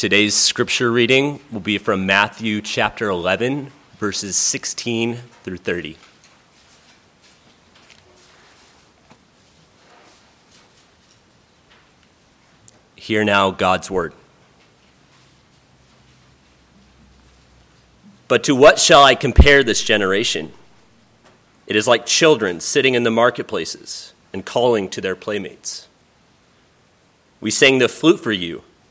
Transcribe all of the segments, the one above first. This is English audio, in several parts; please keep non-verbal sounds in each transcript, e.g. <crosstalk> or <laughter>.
Today's scripture reading will be from Matthew chapter 11, verses 16 through 30. Hear now God's word. But to what shall I compare this generation? It is like children sitting in the marketplaces and calling to their playmates. We sang the flute for you,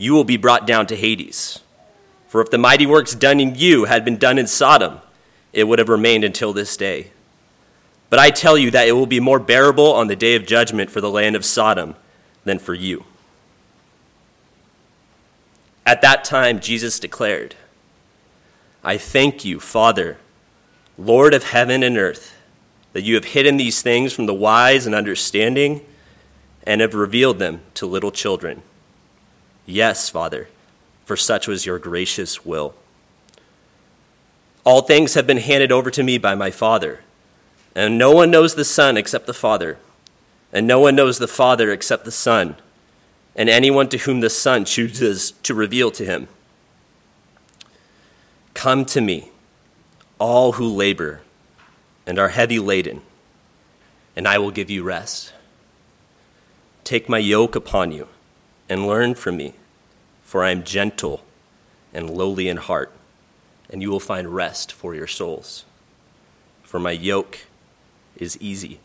You will be brought down to Hades. For if the mighty works done in you had been done in Sodom, it would have remained until this day. But I tell you that it will be more bearable on the day of judgment for the land of Sodom than for you. At that time, Jesus declared, I thank you, Father, Lord of heaven and earth, that you have hidden these things from the wise and understanding and have revealed them to little children. Yes, Father, for such was your gracious will. All things have been handed over to me by my Father, and no one knows the Son except the Father, and no one knows the Father except the Son, and anyone to whom the Son chooses to reveal to him. Come to me, all who labor and are heavy laden, and I will give you rest. Take my yoke upon you and learn from me, for I am gentle and lowly in heart, and you will find rest for your souls. For my yoke is easy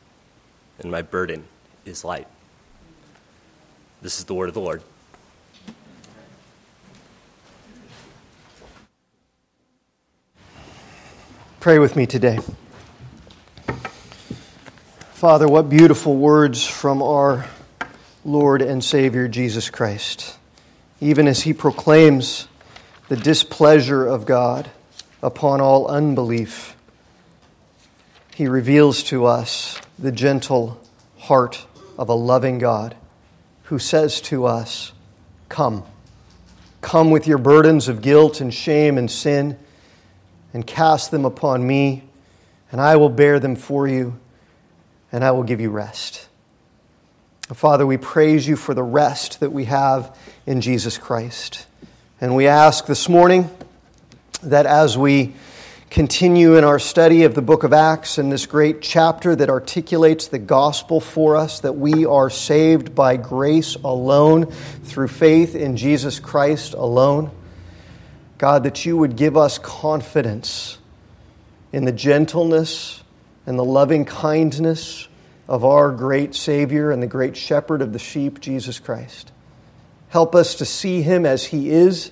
and my burden is light. This is the word of the Lord. Pray with me today. Father, what beautiful words from our Lord and Savior Jesus Christ, even as he proclaims the displeasure of God upon all unbelief. He reveals to us the gentle heart of a loving God who says to us, Come. Come with your burdens of guilt and shame and sin, and cast them upon me, and I will bear them for you, and I will give you rest. Father, we praise you for the rest that we have in Jesus Christ. And we ask this morning that as we continue in our study of the book of Acts and this great chapter that articulates the gospel for us, that we are saved by grace alone, through faith in Jesus Christ alone. God, that you would give us confidence in the gentleness and the loving kindness of our great Savior and the great shepherd of the sheep, Jesus Christ. Help us to see him as he is,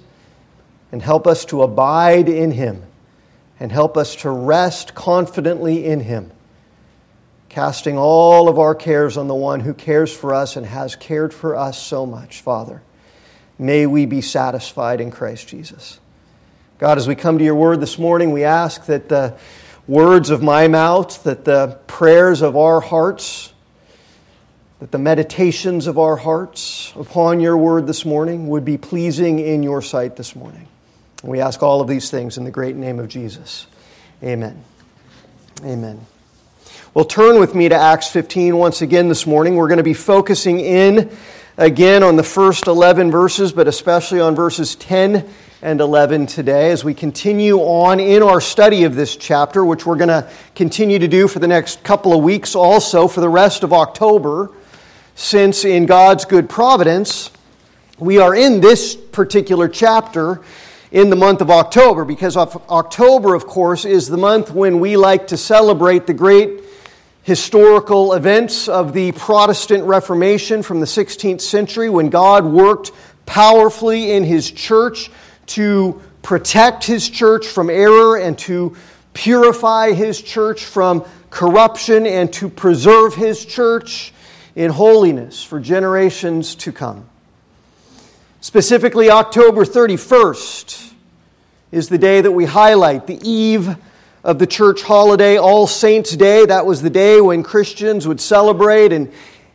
and help us to abide in him, and help us to rest confidently in him, casting all of our cares on the one who cares for us and has cared for us so much, Father. May we be satisfied in Christ Jesus. God, as we come to your word this morning, we ask that the words of my mouth, that the prayers of our hearts, that the meditations of our hearts upon your word this morning would be pleasing in your sight this morning. We ask all of these things in the great name of Jesus. Amen. Amen. Well, turn with me to Acts 15 once again this morning. We're going to be focusing in again on the first 11 verses, but especially on verses 10 and 11 today as we continue on in our study of this chapter, which we're going to continue to do for the next couple of weeks also for the rest of October, since in God's good providence, we are in this particular chapter in the month of October, because October, of course, is the month when we like to celebrate the great historical events of the Protestant Reformation from the 16th century when God worked powerfully in His church to protect His church from error and to purify His church from corruption and to preserve His church in holiness for generations to come. Specifically, October 31st is the day that we highlight, the eve of the church holiday, All Saints' Day. That was the day when Christians would celebrate and,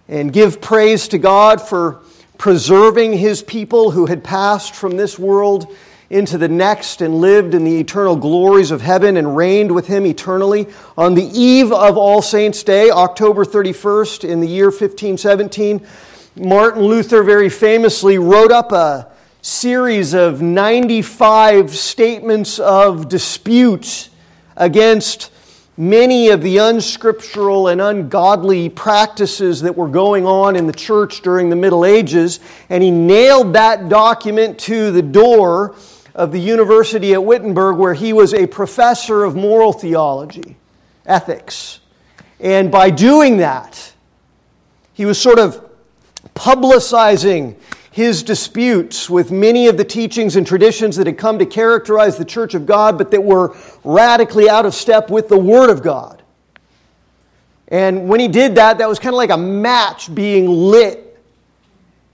and give praise to God for preserving his people who had passed from this world into the next and lived in the eternal glories of heaven and reigned with him eternally. On the eve of All Saints' Day, October 31st, in the year 1517, Martin Luther very famously wrote up a series of 95 statements of dispute against many of the unscriptural and ungodly practices that were going on in the church during the Middle Ages, and he nailed that document to the door of the university at Wittenberg, where he was a professor of moral theology, ethics. And by doing that, he was sort of publicizing his disputes with many of the teachings and traditions that had come to characterize the church of God, but that were radically out of step with the Word of God. And when he did that, that was kind of like a match being lit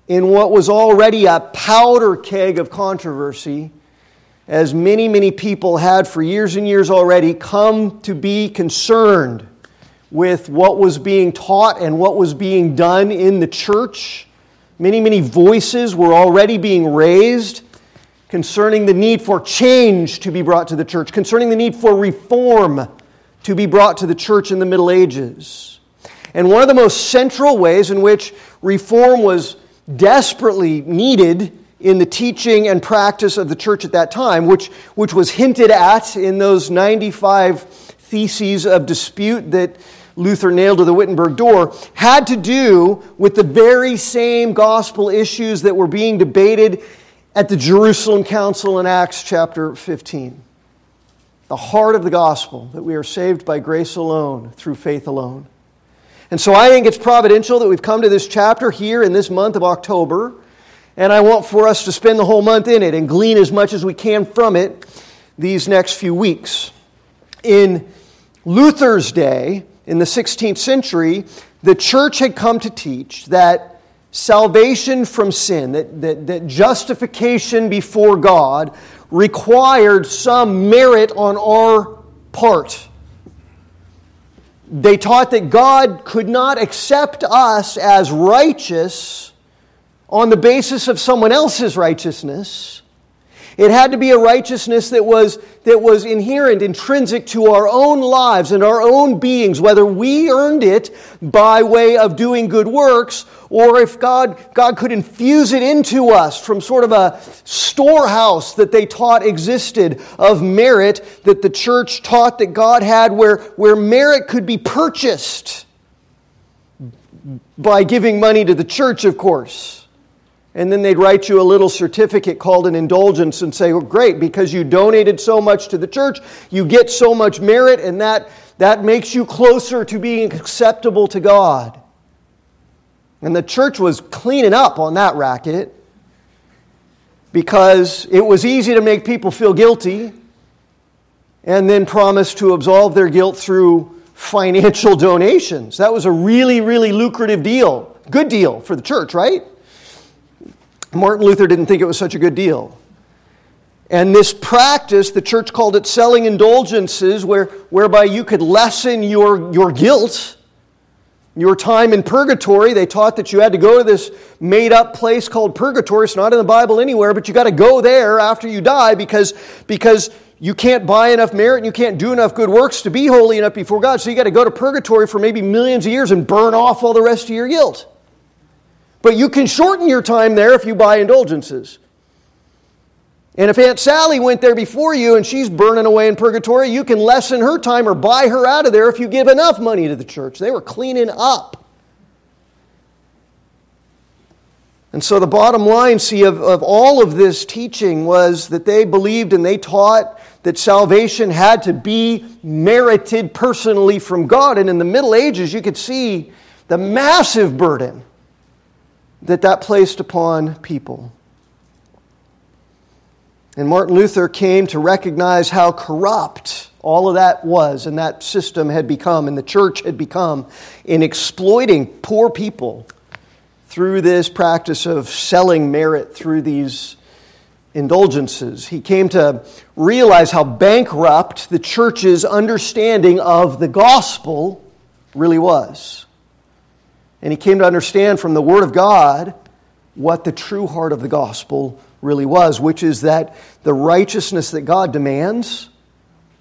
in what was already a powder keg of controversy, as many, many people had for years and years already come to be concerned with what was being taught and what was being done in the church. Many, many voices were already being raised concerning the need for change to be brought to the church, concerning the need for reform to be brought to the church in the Middle Ages. And one of the most central ways in which reform was desperately needed in the teaching and practice of the church at that time, which, which was hinted at in those 95 theses of dispute that Luther nailed to the Wittenberg door had to do with the very same gospel issues that were being debated at the Jerusalem Council in Acts chapter 15. The heart of the gospel that we are saved by grace alone, through faith alone. And so I think it's providential that we've come to this chapter here in this month of October, and I want for us to spend the whole month in it and glean as much as we can from it these next few weeks. In Luther's day, in the 16th century, the church had come to teach that salvation from sin, that, that, that justification before God, required some merit on our part. They taught that God could not accept us as righteous on the basis of someone else's righteousness it had to be a righteousness that was, that was inherent, intrinsic to our own lives and our own beings, whether we earned it by way of doing good works or if God, God could infuse it into us from sort of a storehouse that they taught existed of merit that the church taught that God had, where, where merit could be purchased by giving money to the church, of course. And then they'd write you a little certificate called an indulgence and say, well, great, because you donated so much to the church, you get so much merit, and that, that makes you closer to being acceptable to God. And the church was cleaning up on that racket because it was easy to make people feel guilty and then promise to absolve their guilt through financial <laughs> donations. That was a really, really lucrative deal. Good deal for the church, right? Martin Luther didn't think it was such a good deal. And this practice, the church called it selling indulgences, where, whereby you could lessen your, your guilt, your time in purgatory. They taught that you had to go to this made up place called purgatory. It's not in the Bible anywhere, but you got to go there after you die because, because you can't buy enough merit and you can't do enough good works to be holy enough before God. So you got to go to purgatory for maybe millions of years and burn off all the rest of your guilt. But you can shorten your time there if you buy indulgences. And if Aunt Sally went there before you and she's burning away in purgatory, you can lessen her time or buy her out of there if you give enough money to the church. They were cleaning up. And so the bottom line, see, of, of all of this teaching was that they believed and they taught that salvation had to be merited personally from God. And in the Middle Ages, you could see the massive burden that that placed upon people. And Martin Luther came to recognize how corrupt all of that was and that system had become and the church had become in exploiting poor people through this practice of selling merit through these indulgences. He came to realize how bankrupt the church's understanding of the gospel really was. And he came to understand from the Word of God what the true heart of the gospel really was, which is that the righteousness that God demands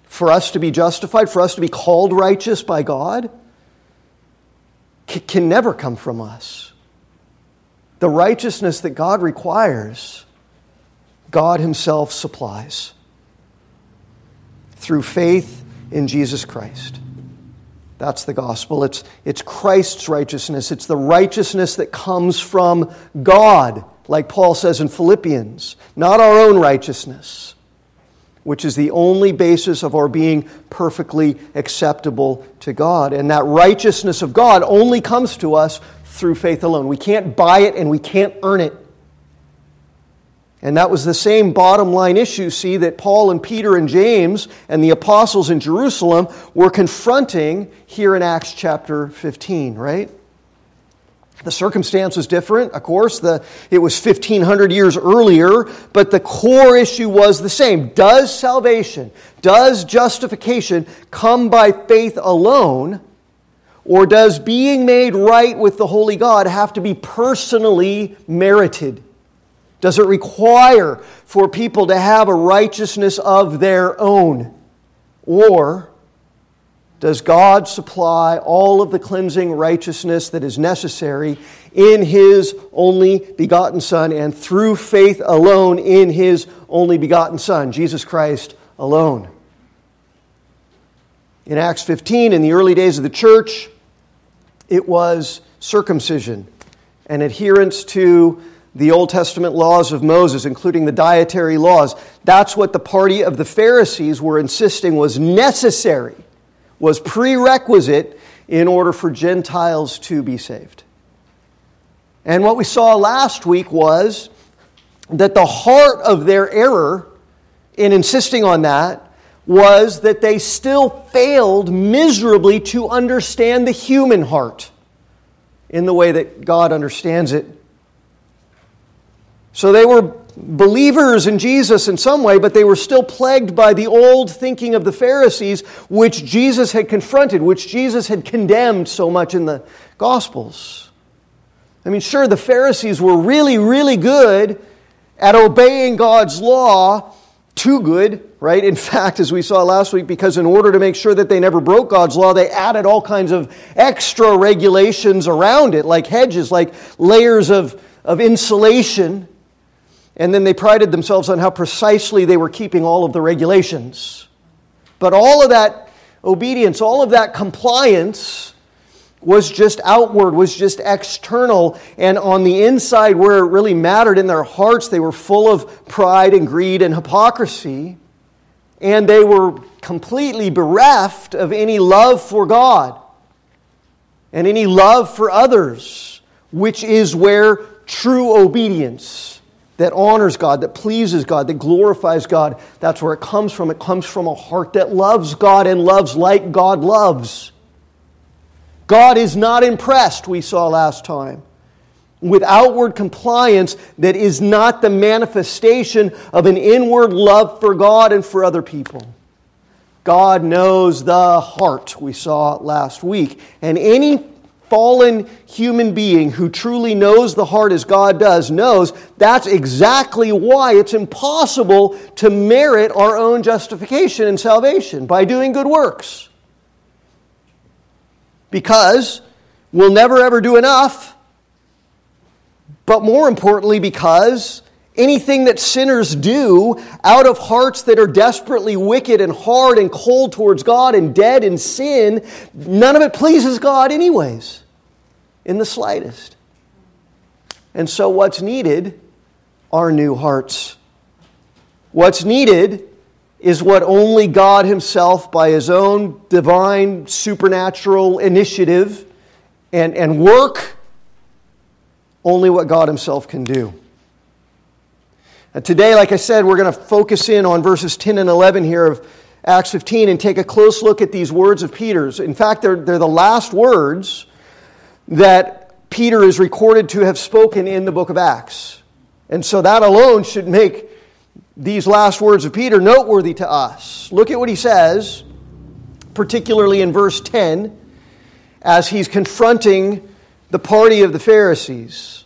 for us to be justified, for us to be called righteous by God, can never come from us. The righteousness that God requires, God Himself supplies through faith in Jesus Christ. That's the gospel. It's, it's Christ's righteousness. It's the righteousness that comes from God, like Paul says in Philippians, not our own righteousness, which is the only basis of our being perfectly acceptable to God. And that righteousness of God only comes to us through faith alone. We can't buy it and we can't earn it. And that was the same bottom line issue, see, that Paul and Peter and James and the apostles in Jerusalem were confronting here in Acts chapter 15, right? The circumstance was different, of course. The, it was 1,500 years earlier, but the core issue was the same. Does salvation, does justification come by faith alone? Or does being made right with the Holy God have to be personally merited? Does it require for people to have a righteousness of their own? Or does God supply all of the cleansing righteousness that is necessary in His only begotten Son and through faith alone in His only begotten Son, Jesus Christ alone? In Acts 15, in the early days of the church, it was circumcision and adherence to the Old Testament laws of Moses, including the dietary laws. That's what the party of the Pharisees were insisting was necessary, was prerequisite in order for Gentiles to be saved. And what we saw last week was that the heart of their error in insisting on that was that they still failed miserably to understand the human heart in the way that God understands it. So they were believers in Jesus in some way, but they were still plagued by the old thinking of the Pharisees, which Jesus had confronted, which Jesus had condemned so much in the Gospels. I mean, sure, the Pharisees were really, really good at obeying God's law, too good, right? In <laughs> fact, as we saw last week, because in order to make sure that they never broke God's law, they added all kinds of extra regulations around it, like hedges, like layers of, of insulation. And then they prided themselves on how precisely they were keeping all of the regulations. But all of that obedience, all of that compliance, was just outward, was just external. And on the inside, where it really mattered in their hearts, they were full of pride and greed and hypocrisy. And they were completely bereft of any love for God and any love for others, which is where true obedience that honors God, that pleases God, that glorifies God, that's where it comes from. It comes from a heart that loves God and loves like God loves. God is not impressed, we saw last time, with outward compliance that is not the manifestation of an inward love for God and for other people. God knows the heart, we saw last week. And any fallen human being who truly knows the heart as God does knows that's exactly why it's impossible to merit our own justification and salvation by doing good works. Because we'll never ever do enough, but more importantly, because anything that sinners do out of hearts that are desperately wicked and hard and cold towards God and dead in sin, none of it pleases God, anyways, in the slightest. And so, what's needed are new hearts. What's needed is what only God Himself, by His own divine, supernatural initiative and, and work, only what God Himself can do. And today, like I said, we're going to focus in on verses 10 and 11 here of Acts 15 and take a close look at these words of Peter's. In fact, they're, they're the last words that Peter is recorded to have spoken in the book of Acts. And so that alone should make these last words of Peter noteworthy to us. Look at what he says, particularly in verse 10, as he's confronting the party of the Pharisees.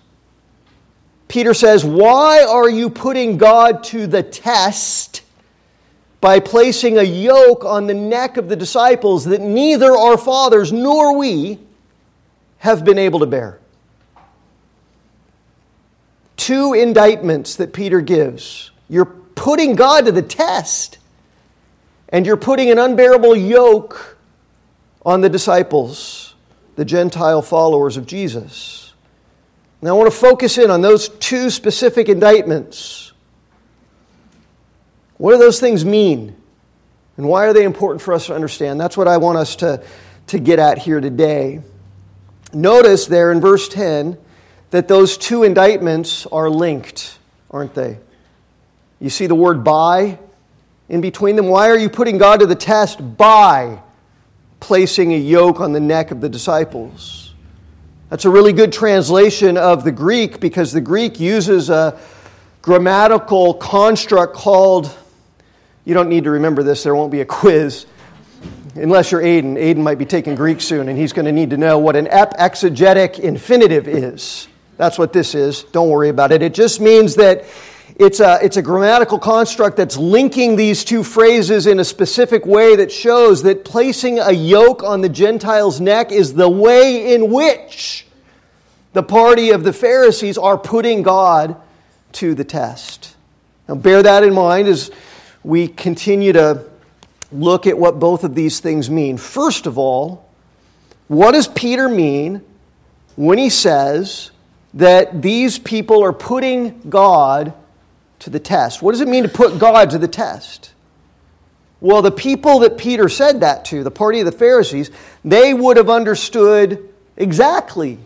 Peter says, Why are you putting God to the test by placing a yoke on the neck of the disciples that neither our fathers nor we have been able to bear? Two indictments that Peter gives you're putting God to the test, and you're putting an unbearable yoke on the disciples, the Gentile followers of Jesus. Now, I want to focus in on those two specific indictments. What do those things mean? And why are they important for us to understand? That's what I want us to, to get at here today. Notice there in verse 10 that those two indictments are linked, aren't they? You see the word by in between them. Why are you putting God to the test by placing a yoke on the neck of the disciples? That's a really good translation of the Greek because the Greek uses a grammatical construct called, you don't need to remember this, there won't be a <laughs> quiz. Unless you're Aiden. Aiden might be taking Greek soon, and he's going to need to know what an epexegetic infinitive is. That's what this is. Don't worry about it. It just means that it's a, it's a grammatical construct that's linking these two phrases in a specific way that shows that placing a yoke on the Gentile's neck is the way in which the party of the Pharisees are putting God to the test. Now, bear that in mind as we continue to look at what both of these things mean. First of all, what does Peter mean when he says that these people are putting God to the test. What does it mean to put God to the test? Well, the people that Peter said that to, the party of the Pharisees, they would have understood exactly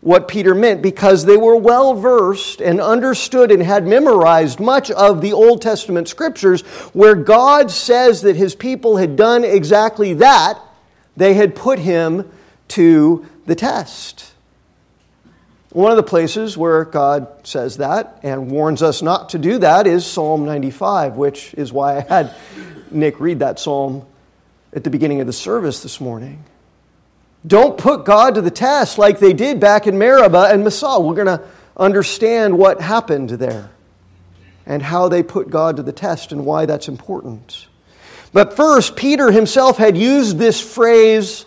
what Peter meant because they were well versed and understood and had memorized much of the Old Testament scriptures where God says that his people had done exactly that. They had put him to the test. One of the places where God says that and warns us not to do that is Psalm 95, which is why I had Nick read that psalm at the beginning of the service this morning. Don't put God to the test like they did back in Meribah and Massah. We're going to understand what happened there and how they put God to the test and why that's important. But first, Peter himself had used this phrase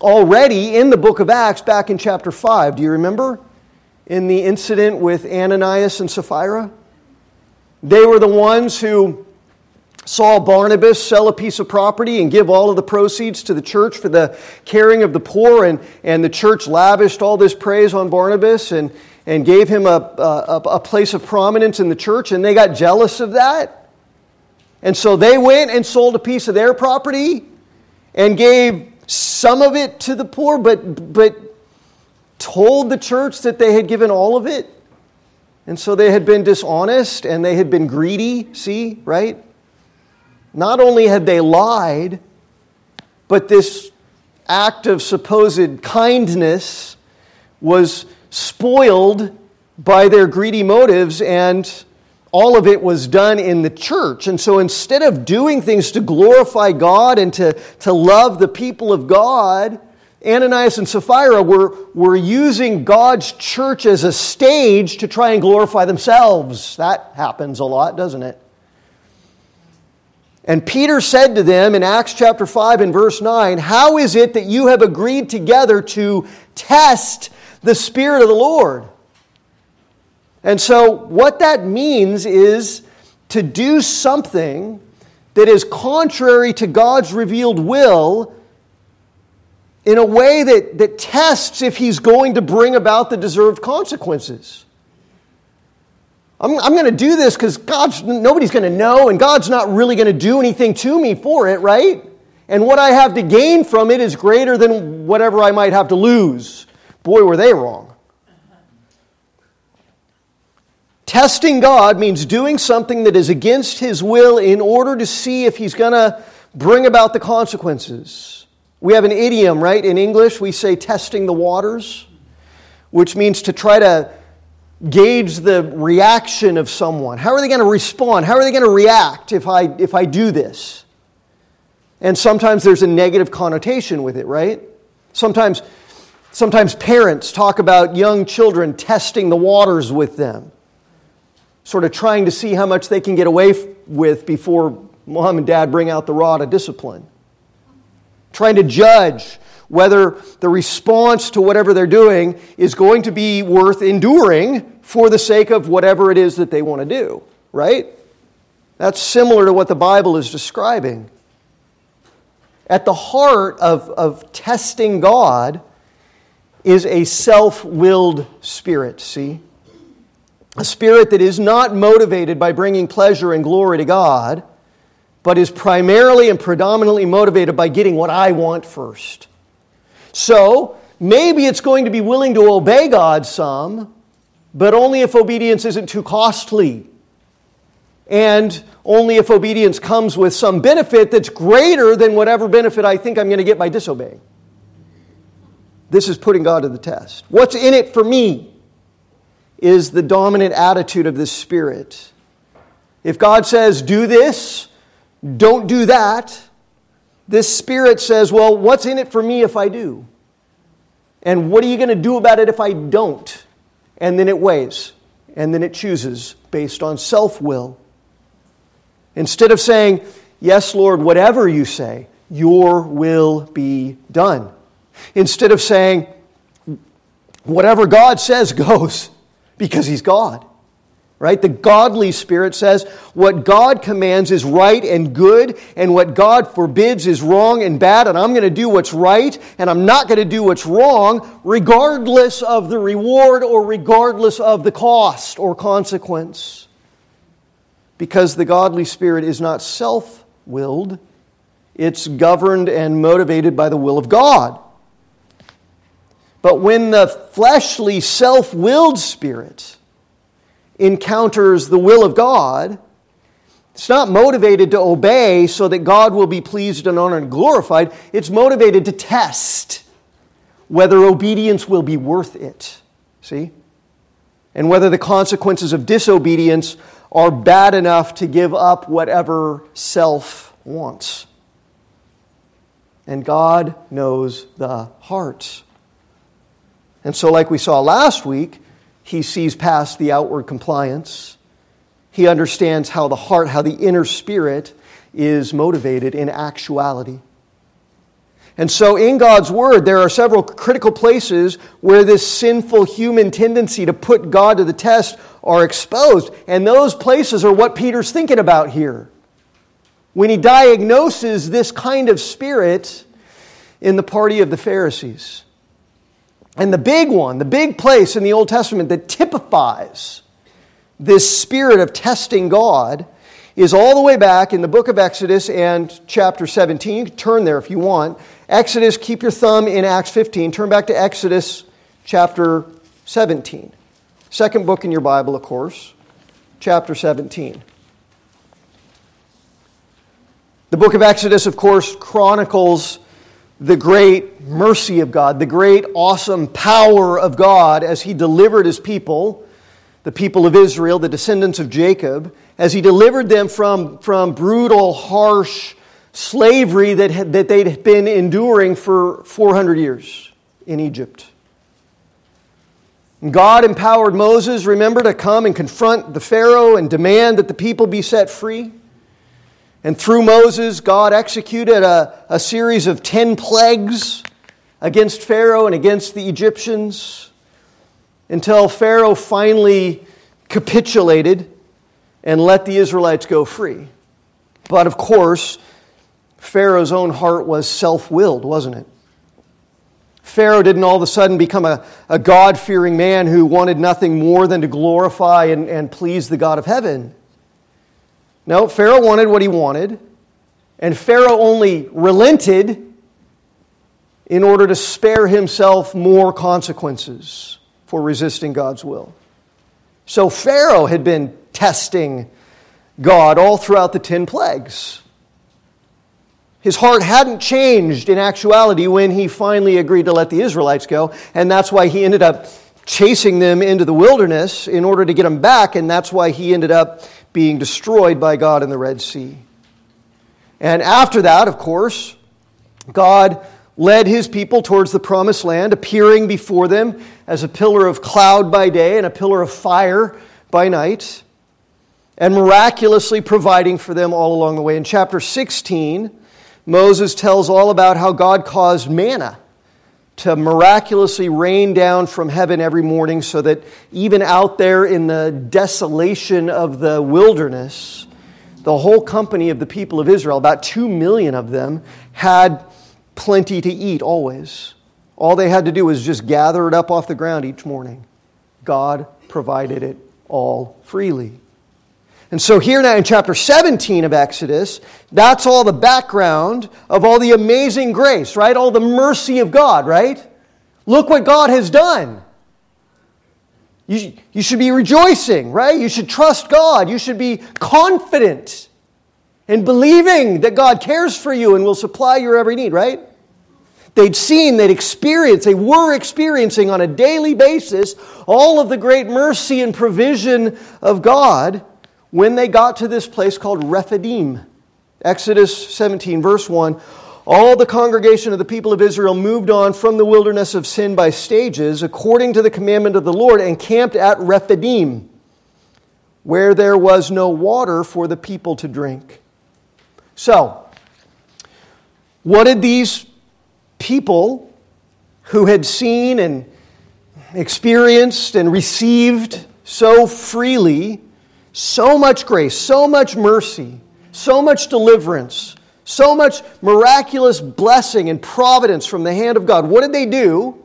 already in the book of Acts back in chapter 5. Do you remember? in the incident with Ananias and Sapphira. They were the ones who saw Barnabas sell a piece of property and give all of the proceeds to the church for the caring of the poor, and, and the church lavished all this praise on Barnabas and, and gave him a, a, a place of prominence in the church, and they got jealous of that. And so they went and sold a piece of their property and gave some of it to the poor, but, but told the church that they had given all of it. And so they had been dishonest and they had been greedy, see, right? Not only had they lied, but this act of supposed kindness was spoiled by their greedy motives, and all of it was done in the church. And so instead of doing things to glorify God and to, to love the people of God, Ananias and Sapphira were, were using God's church as a stage to try and glorify themselves. That happens a lot, doesn't it? And Peter said to them in Acts chapter 5 and verse 9, How is it that you have agreed together to test the Spirit of the Lord? And so, what that means is to do something that is contrary to God's revealed will in a way that, that tests if he's going to bring about the deserved consequences. I'm, I'm going to do this because God's nobody's going to know, and God's not really going to do anything to me for it, right? And what I have to gain from it is greater than whatever I might have to lose. Boy, were they wrong. Testing God means doing something that is against His will in order to see if He's going to bring about the consequences. We have an idiom, right? In English, we say testing the waters, which means to try to gauge the reaction of someone. How are they going to respond? How are they going to react if I, if I do this? And sometimes there's a negative connotation with it, right? Sometimes, sometimes parents talk about young children testing the waters with them sort of trying to see how much they can get away with before mom and dad bring out the rod of discipline. Trying to judge whether the response to whatever they're doing is going to be worth enduring for the sake of whatever it is that they want to do, right? That's similar to what the Bible is describing. At the heart of, of testing God is a self willed spirit, see? a spirit that is not motivated by bringing pleasure and glory to God, but is primarily and predominantly motivated by getting what I want first. So, maybe it's going to be willing to obey God some, but only if obedience isn't too costly. And only if obedience comes with some benefit that's greater than whatever benefit I think I'm going to get by disobeying. This is putting God to the test. What's in it for me? is the dominant attitude of this spirit. If God says, do this, don't do that, this spirit says, well, what's in it for me if I do? And what are you going to do about it if I don't? And then it weighs, and then it chooses based on self will. Instead of saying, Yes, Lord, whatever you say, your will be done. Instead of saying, Whatever God says <laughs> goes, because he's God. Right? The godly spirit says what God commands is right and good, and what God forbids is wrong and bad, and I'm going to do what's right, and I'm not going to do what's wrong, regardless of the reward or regardless of the cost or consequence. Because the godly spirit is not self willed, it's governed and motivated by the will of God. But when the fleshly, self willed spirit encounters the will of God, it's not motivated to obey so that God will be pleased and honored and glorified. It's motivated to test whether obedience will be worth it. See? And whether the consequences of disobedience are bad enough to give up whatever self wants. And God knows the heart. And so, like we saw last week, he sees past the outward compliance. He understands how the heart, how the inner spirit is motivated in actuality. And so, in God's Word, there are several critical places where this sinful human tendency to put God to the test are exposed. And those places are what Peter's thinking about here. When he diagnoses this kind of spirit in the party of the Pharisees. And the big one, the big place in the Old Testament that typifies this spirit of testing God is all the way back in the book of Exodus and chapter 17. You can turn there if you want. Exodus, keep your thumb in Acts 15. Turn back to Exodus chapter 17. Second book in your Bible, of course, chapter 17. The book of Exodus, of course, chronicles the great mercy of God, the great awesome power of God as He delivered His people, the people of Israel, the descendants of Jacob, as He delivered them from, from brutal, harsh slavery that, that they'd been enduring for 400 years in Egypt. God empowered Moses, remember, to come and confront the Pharaoh and demand that the people be set free. And through Moses, God executed a, a series of 10 plagues against Pharaoh and against the Egyptians until Pharaoh finally capitulated and let the Israelites go free. But of course, Pharaoh's own heart was self willed, wasn't it? Pharaoh didn't all of a sudden become a, a God fearing man who wanted nothing more than to glorify and, and please the God of heaven. No, Pharaoh wanted what he wanted, and Pharaoh only relented in order to spare himself more consequences for resisting God's will. So Pharaoh had been testing God all throughout the 10 plagues. His heart hadn't changed in actuality when he finally agreed to let the Israelites go, and that's why he ended up chasing them into the wilderness in order to get them back, and that's why he ended up being destroyed by God in the Red Sea. And after that, of course, God led his people towards the promised land, appearing before them as a pillar of cloud by day and a pillar of fire by night, and miraculously providing for them all along the way. In chapter 16, Moses tells all about how God caused manna to miraculously rain down from heaven every morning so that even out there in the desolation of the wilderness, the whole company of the people of Israel, about two million of them, had plenty to eat always. All they had to do was just gather it up off the ground each morning. God provided it all freely. And so, here now in chapter 17 of Exodus, that's all the background of all the amazing grace, right? All the mercy of God, right? Look what God has done. You, you should be rejoicing, right? You should trust God. You should be confident and believing that God cares for you and will supply your every need, right? They'd seen, they'd experienced, they were experiencing on a daily basis all of the great mercy and provision of God when they got to this place called Rephidim. Exodus 17, verse 1. All the congregation of the people of Israel moved on from the wilderness of sin by stages, according to the commandment of the Lord, and camped at Rephidim, where there was no water for the people to drink. So, what did these people who had seen and experienced and received so freely so much grace, so much mercy, so much deliverance, so much miraculous blessing and providence from the hand of God. What did they do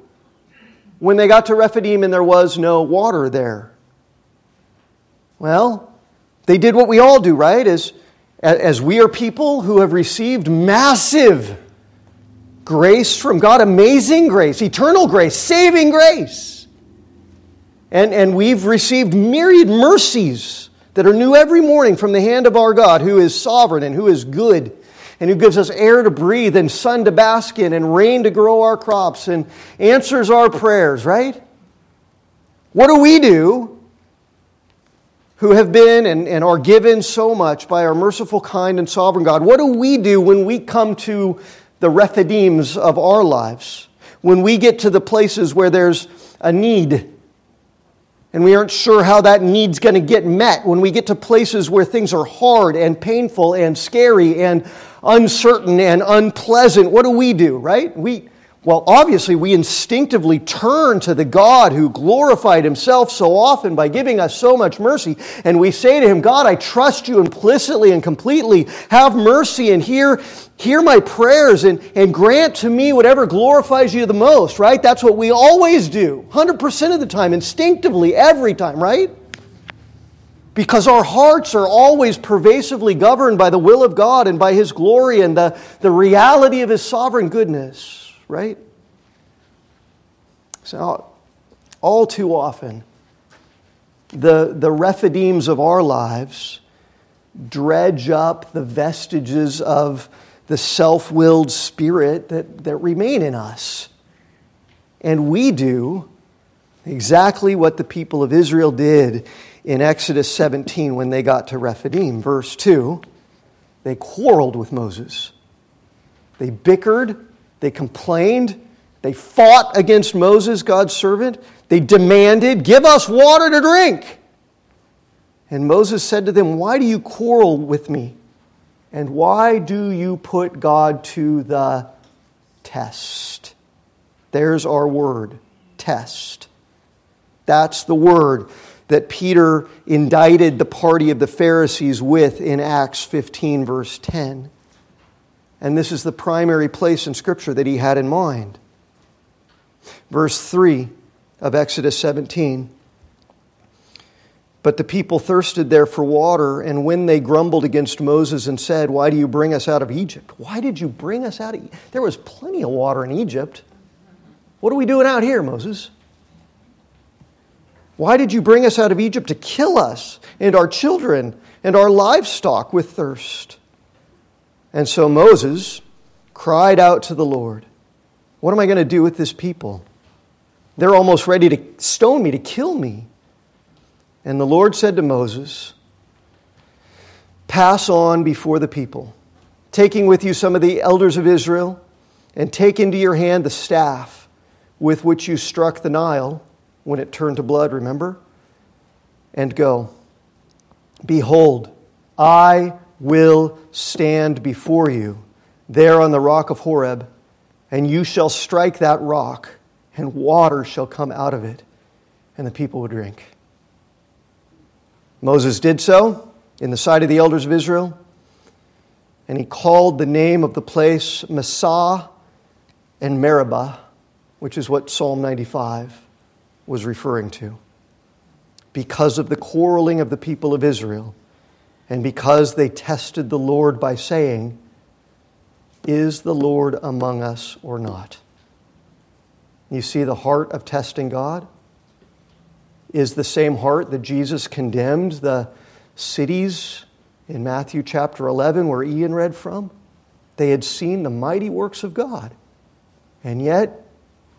when they got to Rephidim and there was no water there? Well, they did what we all do, right? As, as we are people who have received massive grace from God, amazing grace, eternal grace, saving grace. And, and we've received myriad mercies that are new every morning from the hand of our God, who is sovereign and who is good, and who gives us air to breathe and sun to bask in and rain to grow our crops and answers our prayers, right? What do we do who have been and, and are given so much by our merciful, kind, and sovereign God? What do we do when we come to the Rephidims of our lives? When we get to the places where there's a need and we aren't sure how that need's going to get met when we get to places where things are hard and painful and scary and uncertain and unpleasant. What do we do right? We well obviously we instinctively turn to the god who glorified himself so often by giving us so much mercy and we say to him god i trust you implicitly and completely have mercy and hear hear my prayers and, and grant to me whatever glorifies you the most, right? That's what we always do, 100% of the time, instinctively, every time, right? Because our hearts are always pervasively governed by the will of God and by His glory and the, the reality of His sovereign goodness, right? So, all too often, the, the Rephidims of our lives dredge up the vestiges of the self willed spirit that, that remain in us. And we do exactly what the people of Israel did in Exodus 17 when they got to Rephidim. Verse 2 they quarreled with Moses. They bickered, they complained, they fought against Moses, God's servant. They demanded, Give us water to drink. And Moses said to them, Why do you quarrel with me? And why do you put God to the test? There's our word test. That's the word that Peter indicted the party of the Pharisees with in Acts 15, verse 10. And this is the primary place in Scripture that he had in mind. Verse 3 of Exodus 17. But the people thirsted there for water, and when they grumbled against Moses and said, Why do you bring us out of Egypt? Why did you bring us out of Egypt? There was plenty of water in Egypt. What are we doing out here, Moses? Why did you bring us out of Egypt to kill us and our children and our livestock with thirst? And so Moses cried out to the Lord, What am I going to do with this people? They're almost ready to stone me, to kill me. And the Lord said to Moses, Pass on before the people, taking with you some of the elders of Israel, and take into your hand the staff with which you struck the Nile when it turned to blood, remember? And go. Behold, I will stand before you there on the rock of Horeb, and you shall strike that rock, and water shall come out of it, and the people will drink. Moses did so in the sight of the elders of Israel, and he called the name of the place Massah and Meribah, which is what Psalm 95 was referring to. Because of the quarreling of the people of Israel, and because they tested the Lord by saying, Is the Lord among us or not? You see the heart of testing God? is the same heart that Jesus condemned the cities in Matthew chapter 11, where Ian read from. They had seen the mighty works of God, and yet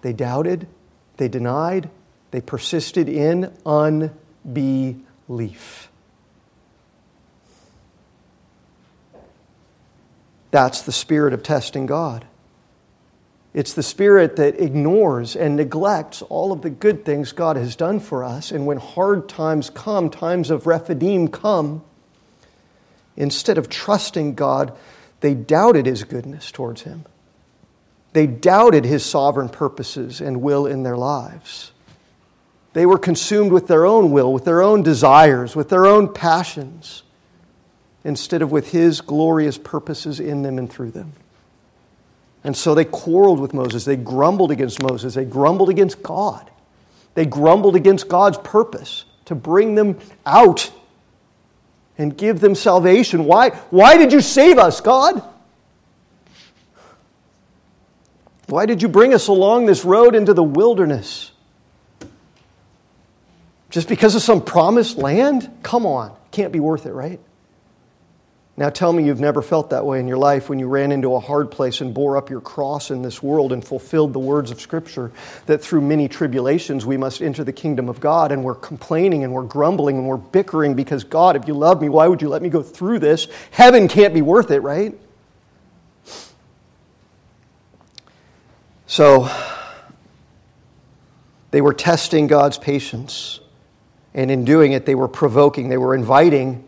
they doubted, they denied, they persisted in unbelief. That's the spirit of testing God. It's the spirit that ignores and neglects all of the good things God has done for us. And when hard times come, times of Rephidim come, instead of trusting God, they doubted his goodness towards him. They doubted his sovereign purposes and will in their lives. They were consumed with their own will, with their own desires, with their own passions, instead of with his glorious purposes in them and through them. And so they quarreled with Moses. They grumbled against Moses. They grumbled against God. They grumbled against God's purpose to bring them out and give them salvation. Why, why did you save us, God? Why did you bring us along this road into the wilderness? Just because of some promised land? Come on. Can't be worth it, right? Now tell me you've never felt that way in your life when you ran into a hard place and bore up your cross in this world and fulfilled the words of Scripture that through many tribulations we must enter the kingdom of God and we're complaining and we're grumbling and we're bickering because God, if you love me, why would you let me go through this? Heaven can't be worth it, right? So they were testing God's patience. And in doing it, they were provoking, they were inviting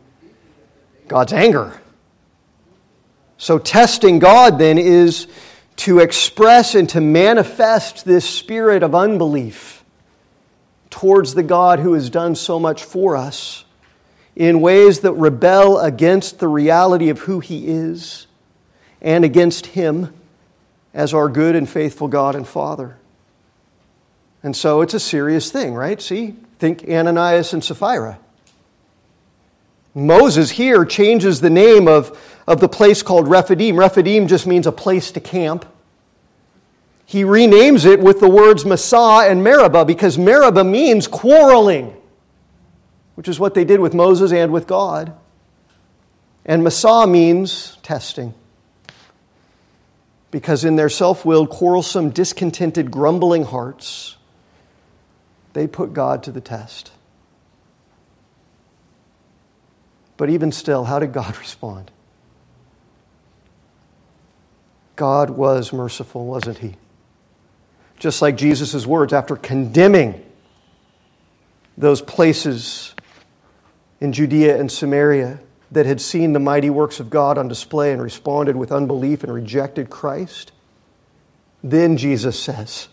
God's anger. So, testing God then is to express and to manifest this spirit of unbelief towards the God who has done so much for us in ways that rebel against the reality of who He is and against Him as our good and faithful God and Father. And so it's a serious thing, right? See, think Ananias and Sapphira. Moses here changes the name of, of the place called Rephidim. Rephidim just means a place to camp. He renames it with the words Massah and Meribah because Meribah means quarreling, which is what they did with Moses and with God. And Massah means testing. Because in their self willed, quarrelsome, discontented, grumbling hearts, they put God to the test. But even still, how did God <laughs> respond? God was merciful, wasn't he? Just like Jesus' words after condemning those places in Judea and Samaria that had seen the mighty works of God on display and responded with unbelief and rejected Christ. Then Jesus says,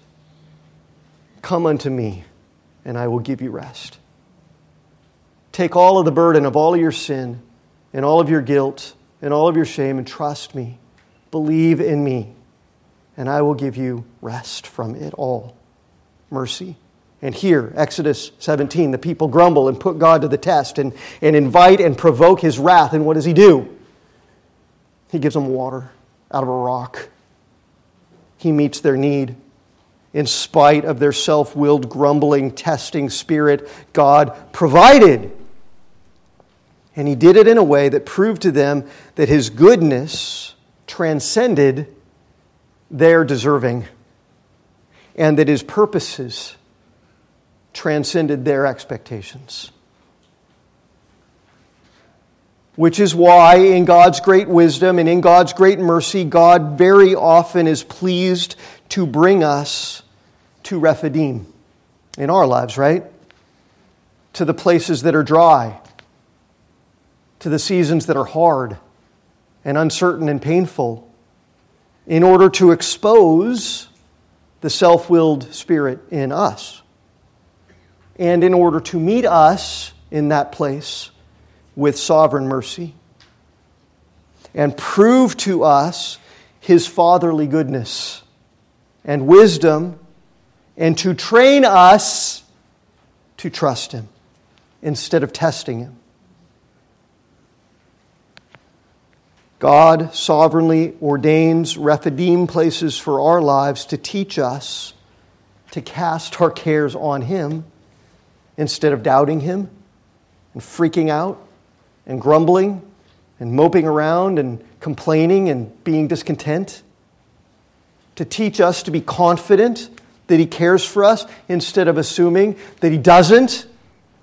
Come unto me, and I will give you rest. Take all of the burden of all of your sin and all of your guilt and all of your shame and trust me. Believe in me, and I will give you rest from it all. mercy. And here, Exodus 17, the people grumble and put God to the test and, and invite and provoke his wrath. And what does he do? He gives them water out of a rock. He meets their need. In spite of their self willed, grumbling, testing spirit, God provided. And he did it in a way that proved to them that his goodness transcended their deserving and that his purposes transcended their expectations. Which is why, in God's great wisdom and in God's great mercy, God very often is pleased to bring us to Rephidim in our lives, right? To the places that are dry, to the seasons that are hard and uncertain and painful, in order to expose the self willed spirit in us and in order to meet us in that place with sovereign mercy and prove to us his fatherly goodness and wisdom and to train us to trust him instead of testing him. God sovereignly ordains Rephidim places for our lives to teach us to cast our cares on Him instead of doubting Him and freaking out and grumbling and moping around and complaining and being discontent. To teach us to be confident that He cares for us instead of assuming that He doesn't,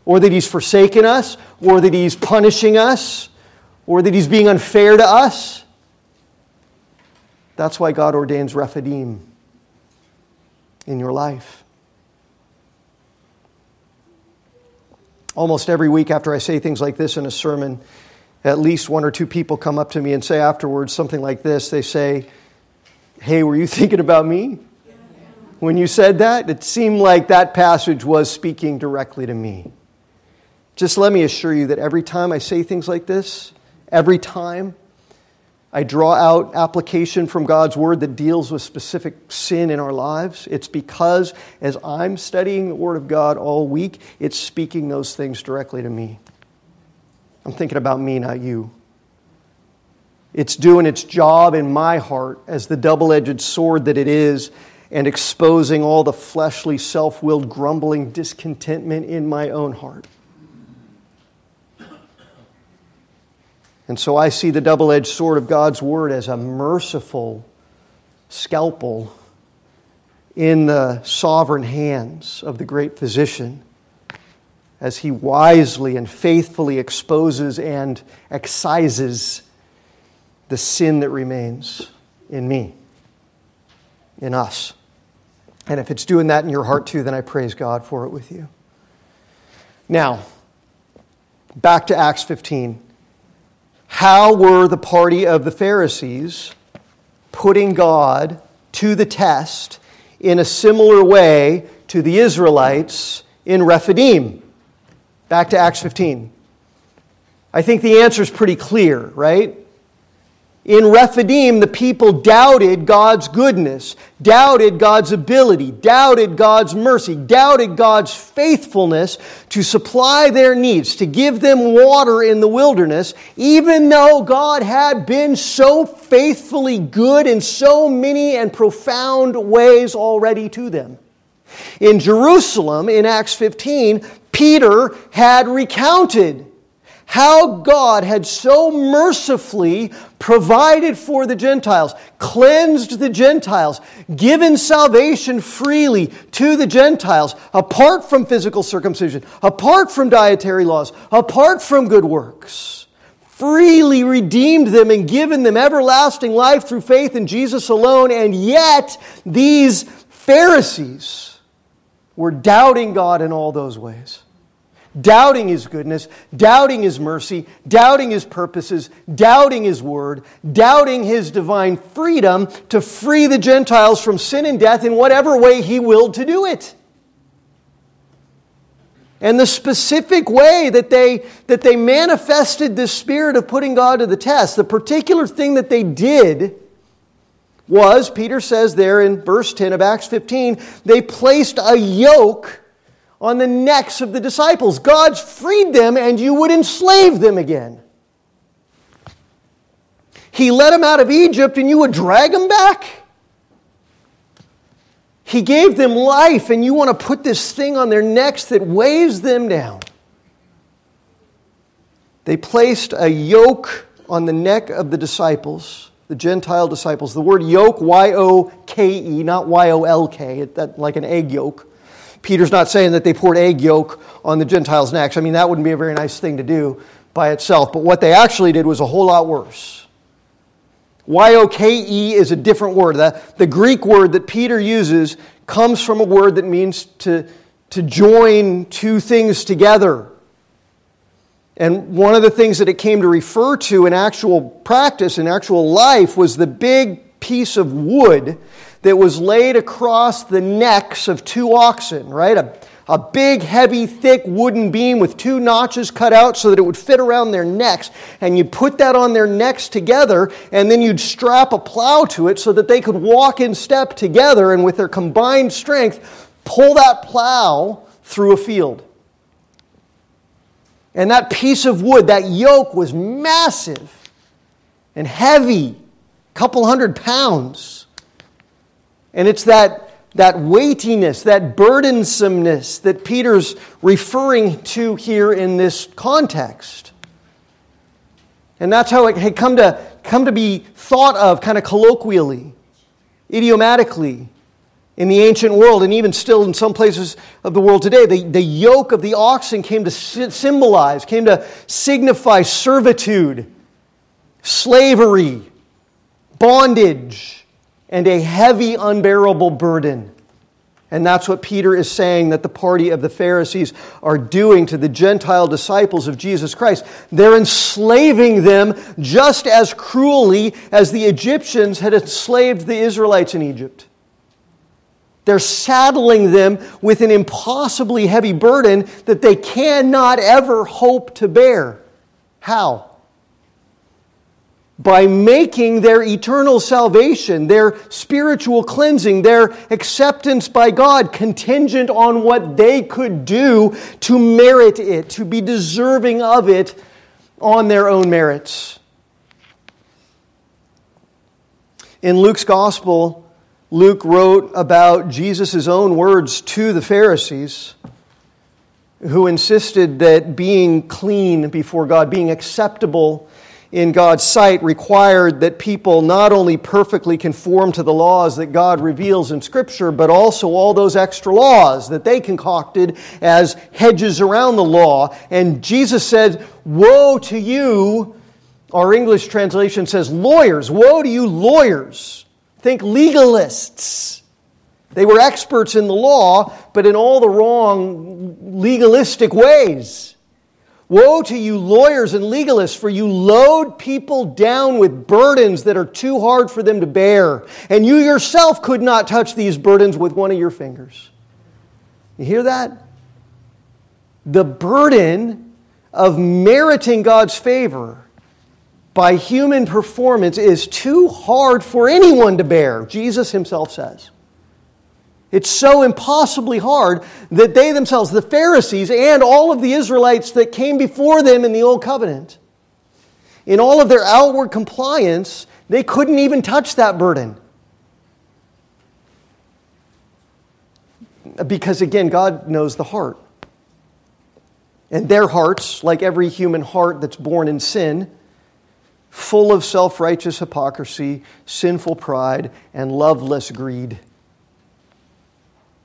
or that He's forsaken us, or that He's punishing us, or that He's being unfair to us. That's why God ordains Rephidim in your life. Almost every week after I say things like this in a sermon, at least one or two people come up to me and say afterwards something like this. They say, Hey, were you <laughs> thinking about me? When you said that, it seemed like that passage was speaking directly to me. Just let me assure you that every time I say things like this, every time I draw out application from God's Word that deals with specific sin in our lives, it's because as I'm studying the Word of God all week, it's speaking those things directly to me. I'm thinking about me, not you. It's doing its job in my heart as the double edged sword that it is and exposing all the fleshly, self willed, grumbling discontentment in my own heart. And so I see the double edged sword of God's word as a merciful scalpel in the sovereign hands of the great physician as he wisely and faithfully exposes and excises the sin that remains in me, in us. And if it's doing that in your heart too, then I praise God for it with you. Now, back to Acts 15. How were the party of the Pharisees putting God to the test in a similar way to the Israelites in Rephidim? Back to Acts 15. I think the answer is pretty clear, right? In Rephidim, the people doubted God's goodness, doubted God's ability, doubted God's mercy, doubted God's faithfulness to supply their needs, to give them water in the wilderness, even though God had been so faithfully good in so many and profound ways already to them. In Jerusalem, in Acts 15, Peter had recounted how God had so mercifully provided for the Gentiles, cleansed the Gentiles, given salvation freely to the Gentiles, apart from physical circumcision, apart from dietary laws, apart from good works. Freely redeemed them and given them everlasting life through faith in Jesus alone, and yet these Pharisees were doubting God in all those ways doubting His goodness, doubting His mercy, doubting His purposes, doubting His word, doubting His divine freedom to free the Gentiles from sin and death in whatever way He willed to do it. And the specific way that they, that they manifested this spirit of putting God to the test, the particular thing that they did was, Peter says there in verse 10 of Acts 15, they placed a yoke on the necks of the disciples. God's freed them, and you would enslave them again. He let them out of Egypt, and you would drag them back. He gave them life, and you want to put this thing on their necks that weighs them down. They placed a yoke on the neck of the disciples, the Gentile disciples. The word yoke, Y O K E, not Y O L K, like an egg yolk. Peter's not saying that they poured egg yolk on the Gentiles' necks. I mean, that wouldn't be a very nice thing to do by itself. But what they actually did was a whole lot worse. Y O K E is a different word. The, the Greek word that Peter uses comes from a word that means to, to join two things together. And one of the things that it came to refer to in actual practice, in actual life, was the big piece of wood that was laid across the necks of two oxen, right? A, a big, heavy, thick wooden beam with two notches cut out so that it would fit around their necks. And you put that on their necks together, and then you'd strap a plow to it so that they could walk in step together and with their combined strength pull that plow through a field. And that piece of wood, that yoke, was massive and heavy, a couple hundred pounds. And it's that, that weightiness, that burdensomeness that Peter's referring to here in this context. And that's how it had come to, come to be thought of kind of colloquially, idiomatically in the ancient world, and even still in some places of the world today. The, the yoke of the oxen came to symbolize, came to signify servitude, slavery, bondage and a heavy, unbearable burden. And that's what Peter is saying that the party of the Pharisees are doing to the Gentile disciples of Jesus Christ. They're enslaving them just as cruelly as the Egyptians had enslaved the Israelites in Egypt. They're saddling them with an impossibly heavy burden that they cannot ever hope to bear. How? By making their eternal salvation, their spiritual cleansing, their acceptance by God contingent on what they could do to merit it, to be deserving of it on their own merits. In Luke's gospel, Luke wrote about Jesus' own words to the Pharisees who insisted that being clean before God, being acceptable in God's sight required that people not only perfectly conform to the laws that God reveals in Scripture, but also all those extra laws that they concocted as hedges around the law. And Jesus said, Woe to you! Our English translation says, Lawyers, woe to you, lawyers! Think legalists. They were experts in the law, but in all the wrong legalistic ways. Woe to you, lawyers and legalists, for you load people down with burdens that are too hard for them to bear, and you yourself could not touch these burdens with one of your fingers. You hear that? The burden of meriting God's favor by human performance is too hard for anyone to bear, Jesus himself says. It's so impossibly hard that they themselves, the Pharisees and all of the Israelites that came before them in the Old Covenant, in all of their outward compliance, they couldn't even touch that burden. Because again, God knows the heart. And their hearts, like every human heart that's born in sin, full of self righteous hypocrisy, sinful pride, and loveless greed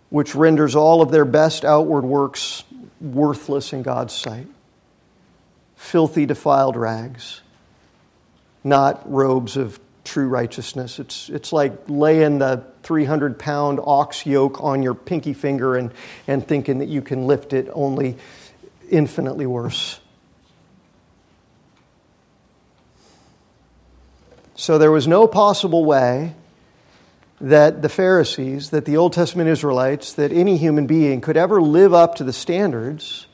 which renders all of their best outward works worthless in God's sight. Filthy, defiled rags, not robes of true righteousness. It's, it's like laying the 300 pound ox yoke on your pinky finger and, and thinking that you can lift it, only infinitely worse. So there was no possible way that the Pharisees, that the Old Testament Israelites, that any human being could ever live up to the standards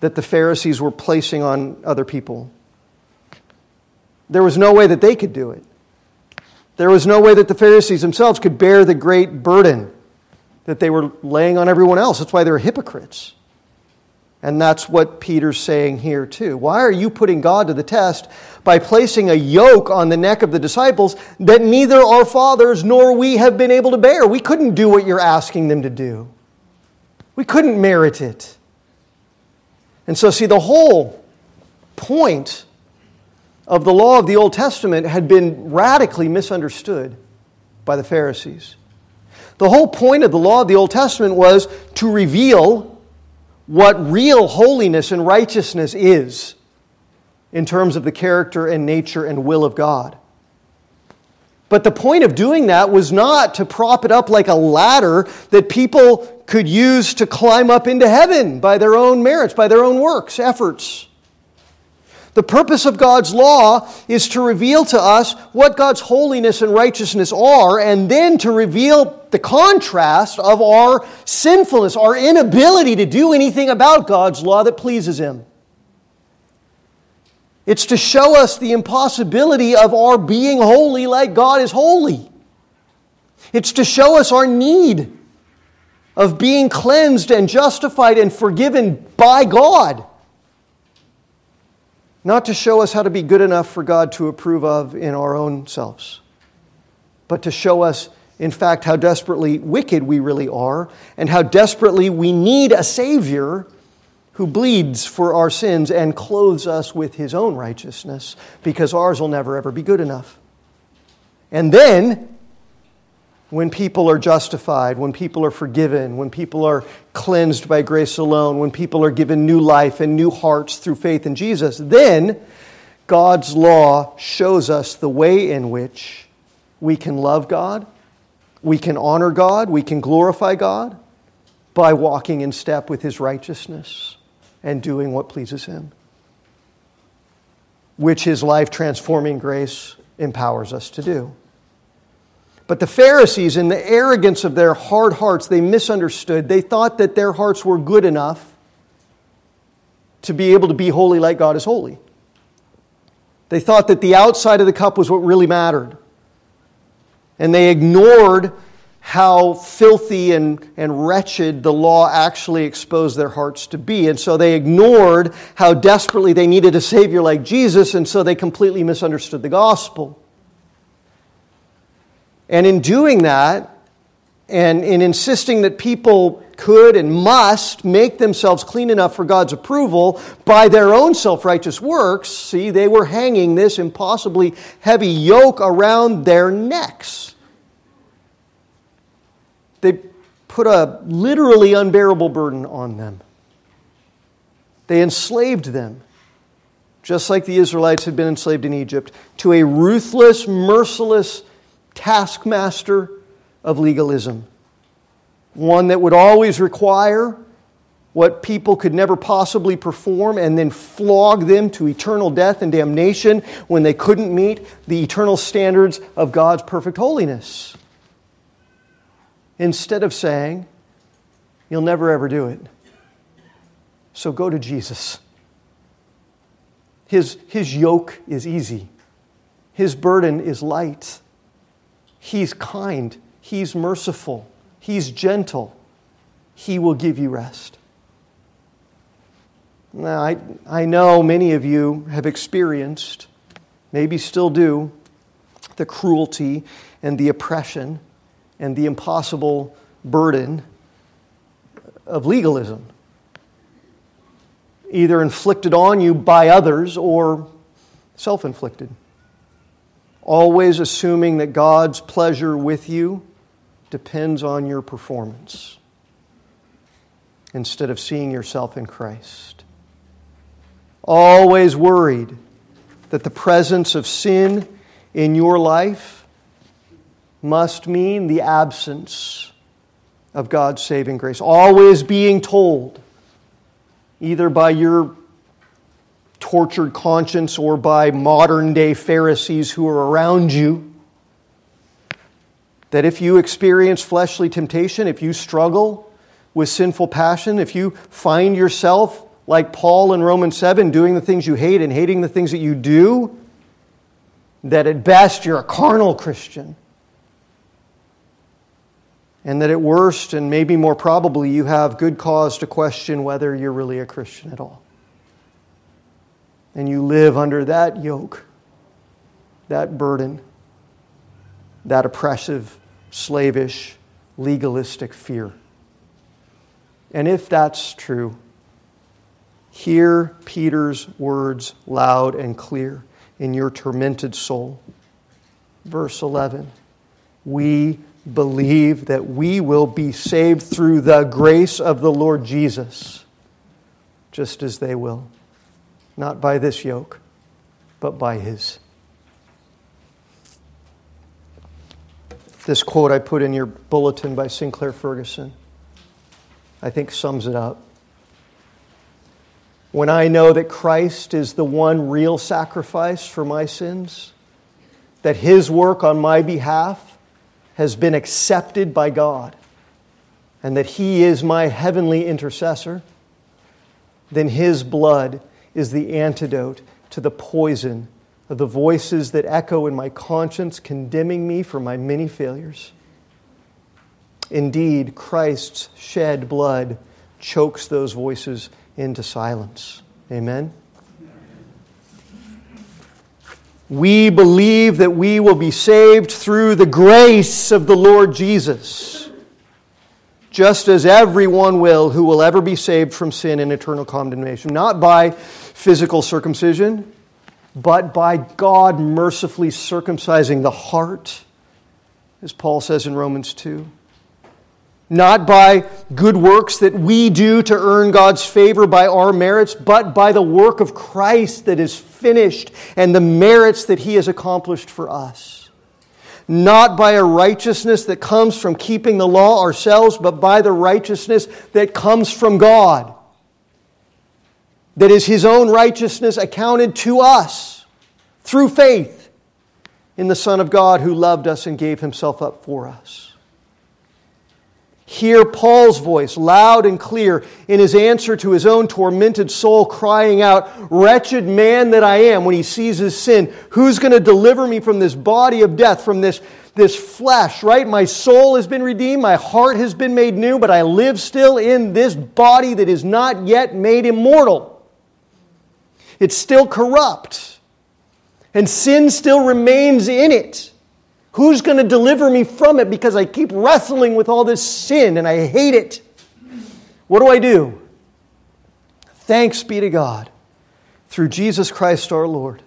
that the Pharisees were placing on other people. There was no way that they could do it. There was no way that the Pharisees themselves could bear the great burden that they were laying on everyone else. That's why they're hypocrites. And that's what Peter's saying here, too. Why are you putting God to the test by placing a yoke on the neck of the disciples that neither our fathers nor we have been able to bear? We couldn't do what you're asking them to do, we couldn't merit it. And so, see, the whole point of the law of the Old Testament had been radically misunderstood by the Pharisees. The whole point of the law of the Old Testament was to reveal what real holiness and righteousness is in terms of the character and nature and will of God. But the point of doing that was not to prop it up like a ladder that people could use to climb up into heaven by their own merits, by their own works, efforts. The purpose of God's law is to reveal to us what God's holiness and righteousness are, and then to reveal the contrast of our sinfulness, our inability to do anything about God's law that pleases Him. It's to show us the impossibility of our being holy like God is holy. It's to show us our need of being cleansed and justified and forgiven by God not to show us how to be good enough for God to approve of in our own selves, but to show us, in fact, how desperately wicked we really are and how desperately we need a Savior who bleeds for our sins and clothes us with his own righteousness because ours will never ever be good enough. And then when people are justified, when people are forgiven, when people are cleansed by grace alone, when people are given new life and new hearts through faith in Jesus, then God's law shows us the way in which we can love God, we can honor God, we can glorify God by walking in step with His righteousness and doing what pleases Him, which His life transforming grace empowers us to do. But the Pharisees, in the arrogance of their hard hearts, they misunderstood. They thought that their hearts were good enough to be able to be holy like God is holy. They thought that the outside of the cup was what really mattered. And they ignored how filthy and, and wretched the law actually exposed their hearts to be. And so they ignored how desperately they needed a Savior like Jesus, and so they completely misunderstood the gospel. And in doing that, and in insisting that people could and must make themselves clean enough for God's approval by their own self righteous works, see, they were hanging this impossibly heavy yoke around their necks. They put a literally unbearable burden on them. They enslaved them, just like the Israelites had been enslaved in Egypt, to a ruthless, merciless taskmaster of legalism. One that would always require what people could never possibly perform and then flog them to eternal death and damnation when they couldn't meet the eternal standards of God's perfect holiness. Instead of saying, You'll never ever do it. So go to Jesus. His, his yoke is easy, his burden is light. He's kind, He's merciful, He's gentle. He will give you rest. Now, I, I know many of you have experienced, maybe still do, the cruelty and the oppression and the impossible burden of legalism, either inflicted on you by others or self inflicted always assuming that God's pleasure with you depends on your performance instead of seeing yourself in Christ. Always worried that the presence of sin in your life must mean the absence of God's saving grace. Always being told, either by your tortured conscience or by modern day Pharisees who are around you. That if you experience fleshly temptation, if you struggle with sinful passion, if you find yourself like Paul in Romans 7 doing the things you hate and hating the things that you do, that at best you're a carnal Christian, and that at worst, and maybe more probably, you have good cause to question whether you're really a Christian at all. And you live under that yoke, that burden, that oppressive, slavish, legalistic fear. And if that's true, hear Peter's words loud and clear in your tormented soul. Verse 11 We believe that we will be saved through the grace of the Lord Jesus, just as they will, not by this yoke, but by his. This quote I put in your bulletin by Sinclair Ferguson, I think sums it up. When I know that Christ is the one real sacrifice for my sins, that his work on my behalf has been accepted by God, and that he is my heavenly intercessor, then his blood is the antidote to the poison of the voices that echo in my conscience, condemning me for my many failures. Indeed, Christ's shed blood chokes those voices into silence. Amen. We believe that we will be saved through the grace of the Lord Jesus, just as everyone will who will ever be saved from sin and eternal condemnation, not by physical circumcision, but by God mercifully circumcising the heart, as Paul says in Romans 2. Not by good works that we do to earn God's favor by our merits, but by the work of Christ that is finished and the merits that he has accomplished for us. Not by a righteousness that comes from keeping the law ourselves, but by the righteousness that comes from God that is his own righteousness accounted to us through faith in the Son of God who loved us and gave himself up for us. Hear Paul's voice loud and clear in his answer to his own tormented soul, crying out, Wretched man that I am, when he sees his sin. Who's going to deliver me from this body of death, from this, this flesh, right? My soul has been redeemed, my heart has been made new, but I live still in this body that is not yet made immortal. It's still corrupt. And sin still remains in it. Who's going to deliver me from it because I keep wrestling with all this sin and I hate it? What do I do? Thanks be to God through Jesus Christ our Lord.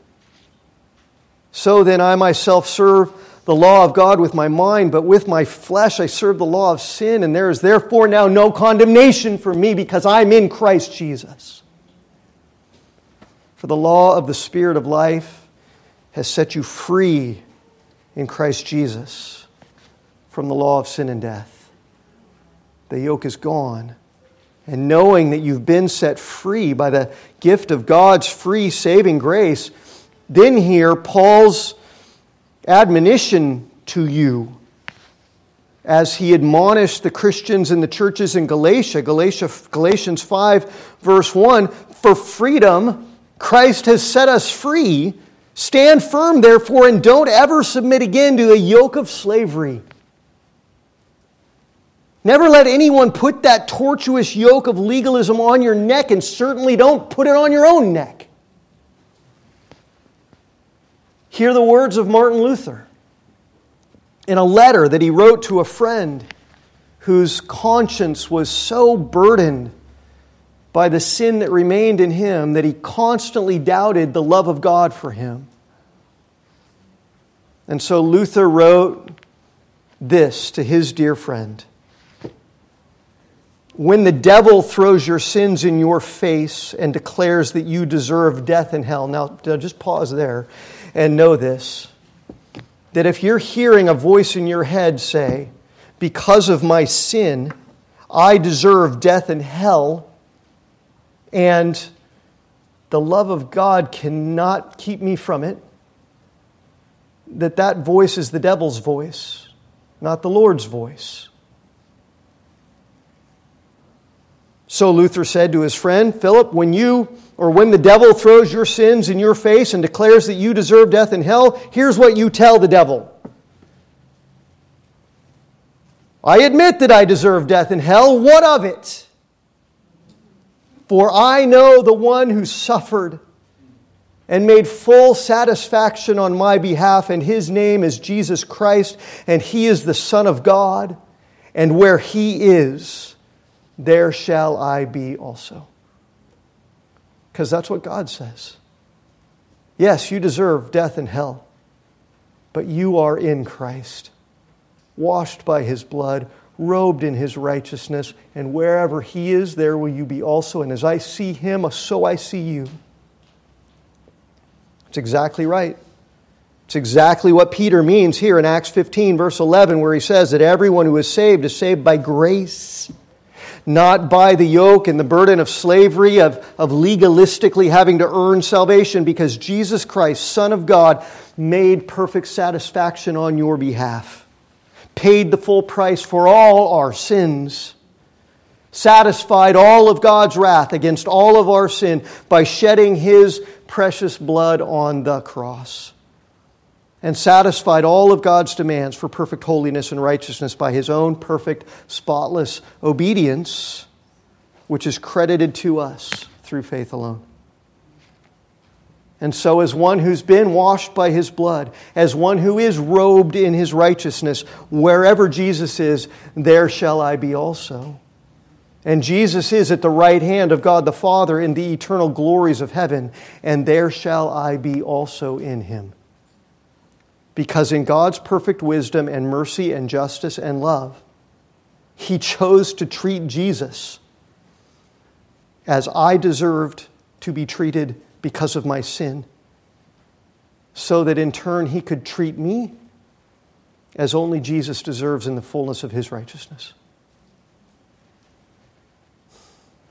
So then, I myself serve the law of God with my mind, but with my flesh I serve the law of sin, and there is therefore now no condemnation for me because I'm in Christ Jesus. For the law of the Spirit of life has set you free in Christ Jesus from the law of sin and death. The yoke is gone. And knowing that you've been set free by the gift of God's free saving grace, then hear Paul's admonition to you as he admonished the Christians in the churches in Galatia, Galatia Galatians 5, verse 1 For freedom, Christ has set us free. Stand firm, therefore, and don't ever submit again to a yoke of slavery. Never let anyone put that tortuous yoke of legalism on your neck, and certainly don't put it on your own neck. Hear the words of Martin Luther in a letter that he wrote to a friend whose conscience was so burdened by the sin that remained in him that he constantly doubted the love of God for him. And so Luther wrote this to his dear friend When the devil throws your sins in your face and declares that you deserve death and hell, now just pause there and know this that if you're hearing a voice in your head say, Because of my sin, I deserve death and hell and the love of God cannot keep me from it, that that voice is the devil's voice, not the Lord's voice. So Luther said to his friend Philip, when you or when the devil throws your sins in your face and declares that you deserve death in hell, here's what you tell the devil. I admit that I deserve death in hell. What of it? For I know the one who suffered and made full satisfaction on my behalf, and his name is Jesus Christ, and he is the Son of God, and where he is, there shall I be also. Because that's what God says. Yes, you deserve death and hell, but you are in Christ, washed by his blood, robed in his righteousness, and wherever he is, there will you be also. And as I see him, so I see you. It's exactly right. It's exactly what Peter means here in Acts 15, verse 11, where he says that everyone who is saved is saved by grace not by the yoke and the burden of slavery, of, of legalistically having to earn salvation, because Jesus Christ, Son of God, made perfect satisfaction on your behalf, paid the full price for all our sins, satisfied all of God's wrath against all of our sin by shedding his precious blood on the cross and satisfied all of God's demands for perfect holiness and righteousness by his own perfect, spotless obedience, which is credited to us through faith alone. And so, as one who's been washed by his blood, as one who is robed in his righteousness, wherever Jesus is, there shall I be also. And Jesus is at the right hand of God the Father in the eternal glories of heaven, and there shall I be also in him. Because in God's perfect wisdom and mercy and justice and love, He chose to treat Jesus as I deserved to be treated because of my sin, so that in turn He could treat me as only Jesus deserves in the fullness of His righteousness.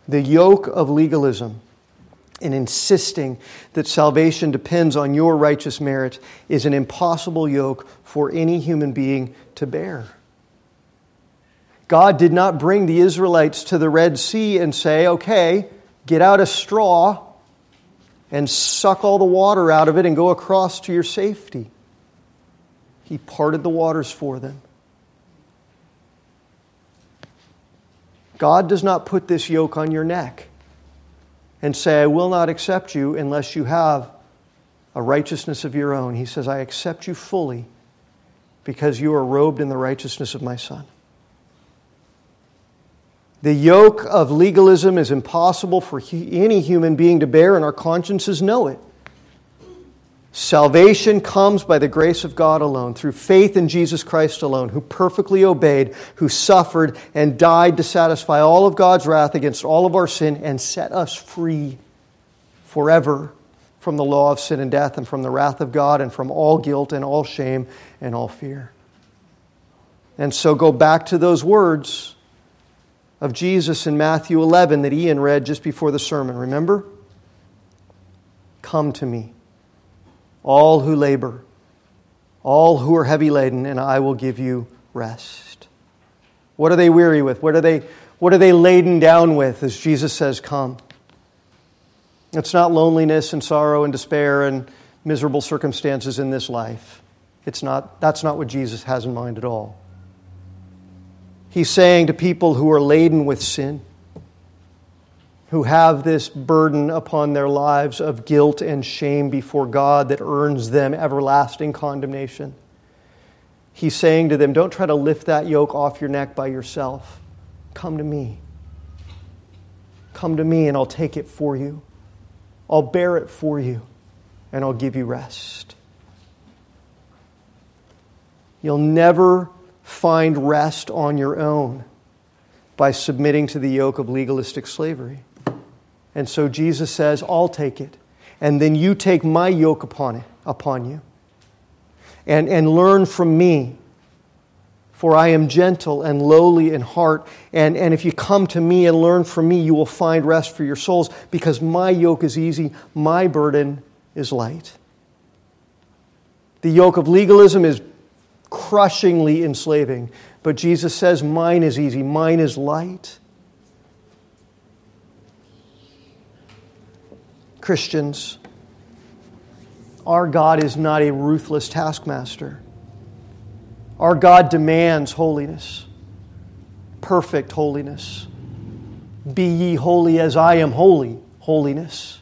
The yoke of legalism and insisting that salvation depends on your righteous merit is an impossible yoke for any human being to bear. God did not bring the Israelites to the Red Sea and say, okay, get out a straw and suck all the water out of it and go across to your safety. He parted the waters for them. God does not put this yoke on your neck and say, I will not accept you unless you have a righteousness of your own. He says, I accept you fully because you are robed in the righteousness of my Son. The yoke of legalism is impossible for any human being to bear, and our consciences know it. Salvation comes by the grace of God alone, through faith in Jesus Christ alone, who perfectly obeyed, who suffered and died to satisfy all of God's wrath against all of our sin and set us free forever from the law of sin and death and from the wrath of God and from all guilt and all shame and all fear. And so go back to those words of Jesus in Matthew 11 that Ian read just before the sermon. Remember? Come to me all who labor, all who are heavy laden, and I will give you rest. What are they weary with? What are they, what are they laden down with as Jesus says, Come? It's not loneliness and sorrow and despair and miserable circumstances in this life. It's not, that's not what Jesus has in mind at all. He's saying to people who are laden with sin, who have this burden upon their lives of guilt and shame before God that earns them everlasting condemnation. He's saying to them, Don't try to lift that yoke off your neck by yourself. Come to me. Come to me, and I'll take it for you. I'll bear it for you, and I'll give you rest. You'll never find rest on your own by submitting to the yoke of legalistic slavery. And so Jesus says, I'll take it. And then you take my yoke upon it, upon you. And, and learn from me. For I am gentle and lowly in heart. And, and if you come to me and learn from me, you will find rest for your souls, because my yoke is easy, my burden is light. The yoke of legalism is crushingly enslaving. But Jesus says, Mine is easy, mine is light. Christians, our God is not a ruthless taskmaster. Our God demands holiness, perfect holiness. Be ye holy as I am holy, holiness.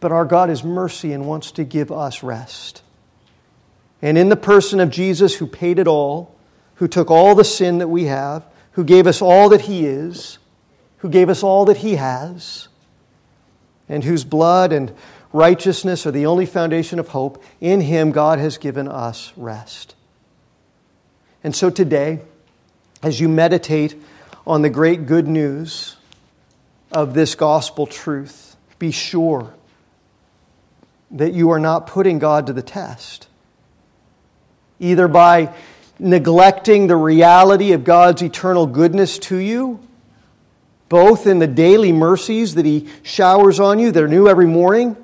But our God is mercy and wants to give us rest. And in the person of Jesus, who paid it all, who took all the sin that we have, who gave us all that He is, who gave us all that He has, and whose blood and righteousness are the only foundation of hope, in Him God has given us rest. And so today, as you meditate on the great good news of this gospel truth, be sure that you are not putting God to the test, either by neglecting the reality of God's eternal goodness to you, both in the daily mercies that He showers on you, that are new every morning,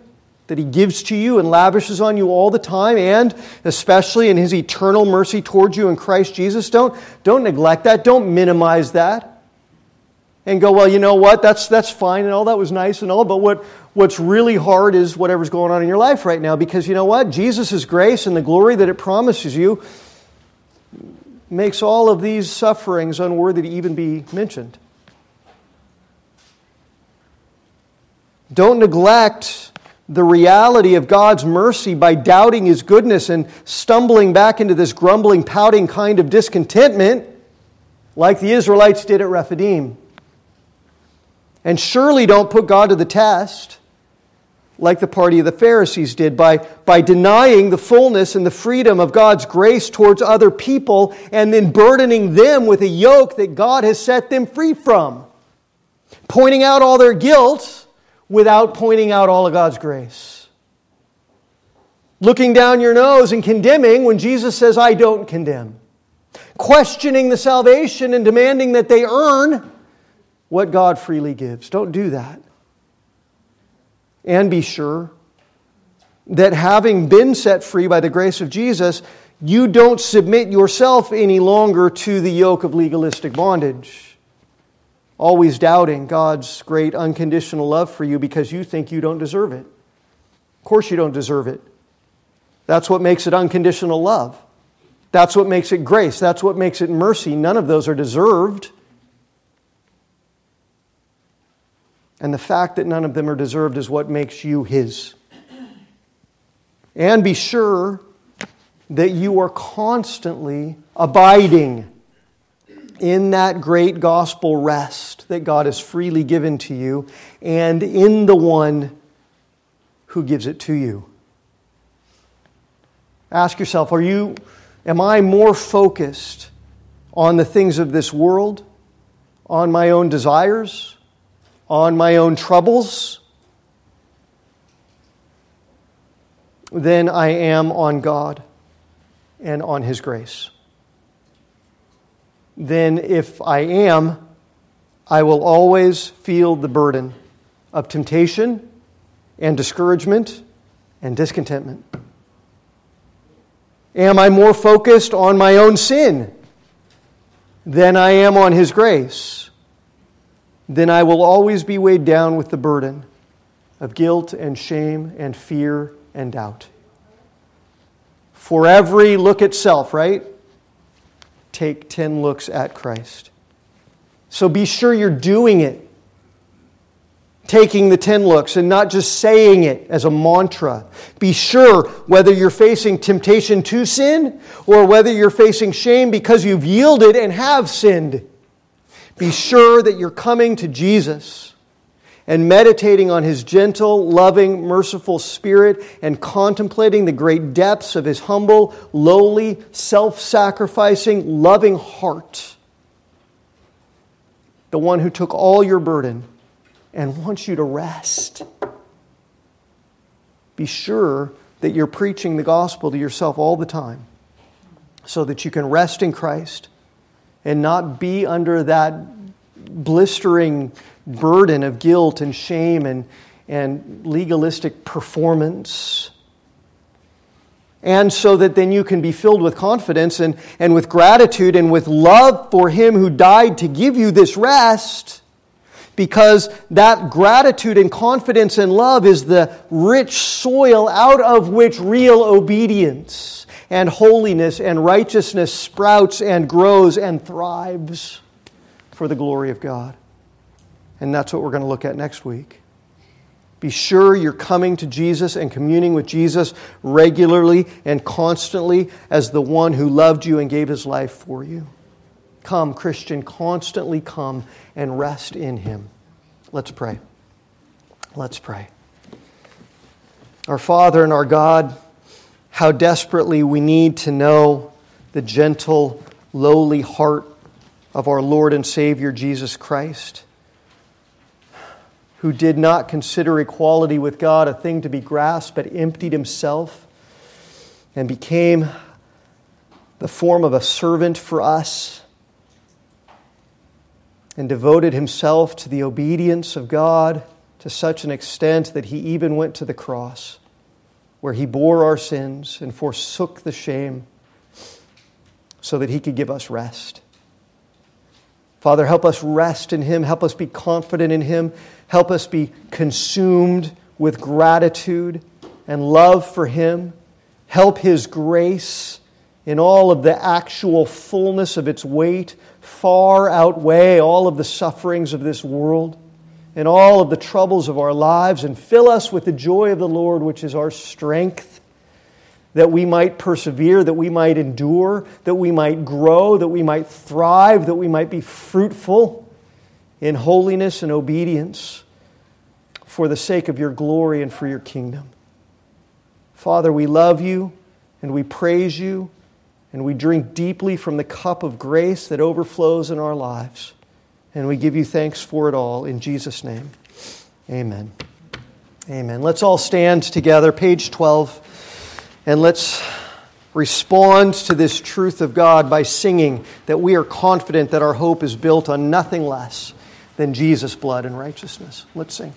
that He gives to you and lavishes on you all the time, and especially in His eternal mercy towards you in Christ Jesus. Don't, don't neglect that, don't minimize that. And go, well, you know what? That's, that's fine and all. That was nice and all. But what, what's really hard is whatever's going on in your life right now. Because you know what? Jesus' grace and the glory that it promises you makes all of these sufferings unworthy to even be mentioned. Don't neglect the reality of God's mercy by doubting His goodness and stumbling back into this grumbling, pouting kind of discontentment like the Israelites did at Rephidim. And surely don't put God to the test like the party of the Pharisees did, by, by denying the fullness and the freedom of God's grace towards other people and then burdening them with a yoke that God has set them free from. Pointing out all their guilt without pointing out all of God's grace. Looking down your nose and condemning when Jesus says, I don't condemn. Questioning the salvation and demanding that they earn what God freely gives. Don't do that. And be sure that having been set free by the grace of Jesus, you don't submit yourself any longer to the yoke of legalistic bondage. Always doubting God's great unconditional love for you because you think you don't deserve it. Of course, you don't deserve it. That's what makes it unconditional love. That's what makes it grace. That's what makes it mercy. None of those are deserved. And the fact that none of them are deserved is what makes you His. And be sure that you are constantly abiding in that great gospel rest that God has freely given to you and in the one who gives it to you. Ask yourself, are you am I more focused on the things of this world, on my own desires, on my own troubles than I am on God and on His grace. Then, if I am, I will always feel the burden of temptation and discouragement and discontentment. Am I more focused on my own sin than I am on His grace? Then I will always be weighed down with the burden of guilt and shame and fear and doubt. For every look at self, right? Take 10 looks at Christ. So be sure you're doing it. Taking the 10 looks and not just saying it as a mantra. Be sure whether you're facing temptation to sin or whether you're facing shame because you've yielded and have sinned be sure that you're coming to Jesus and meditating on his gentle, loving, merciful spirit and contemplating the great depths of his humble, lowly, self sacrificing, loving heart. The one who took all your burden and wants you to rest. Be sure that you're preaching the gospel to yourself all the time so that you can rest in Christ and not be under that blistering burden of guilt and shame and, and legalistic performance. And so that then you can be filled with confidence and, and with gratitude and with love for Him who died to give you this rest, because that gratitude and confidence and love is the rich soil out of which real obedience and holiness and righteousness sprouts and grows and thrives for the glory of God. And that's what we're going to look at next week. Be sure you're coming to Jesus and communing with Jesus regularly and constantly as the one who loved you and gave his life for you. Come, Christian, constantly come and rest in him. Let's pray. Let's pray. Our Father and our God, how desperately we need to know the gentle, lowly heart of our Lord and Savior Jesus Christ who did not consider equality with God a thing to be grasped, but emptied himself and became the form of a servant for us and devoted himself to the obedience of God to such an extent that he even went to the cross, where he bore our sins and forsook the shame so that he could give us rest. Father, help us rest in him, help us be confident in him, Help us be consumed with gratitude and love for Him. Help His grace in all of the actual fullness of its weight far outweigh all of the sufferings of this world and all of the troubles of our lives and fill us with the joy of the Lord, which is our strength, that we might persevere, that we might endure, that we might grow, that we might thrive, that we might be fruitful in holiness and obedience for the sake of your glory and for your kingdom. Father, we love you and we praise you and we drink deeply from the cup of grace that overflows in our lives. And we give you thanks for it all in Jesus' name. Amen. Amen. Let's all stand together, page 12, and let's respond to this truth of God by singing that we are confident that our hope is built on nothing less than Jesus' blood and righteousness. Let's sing.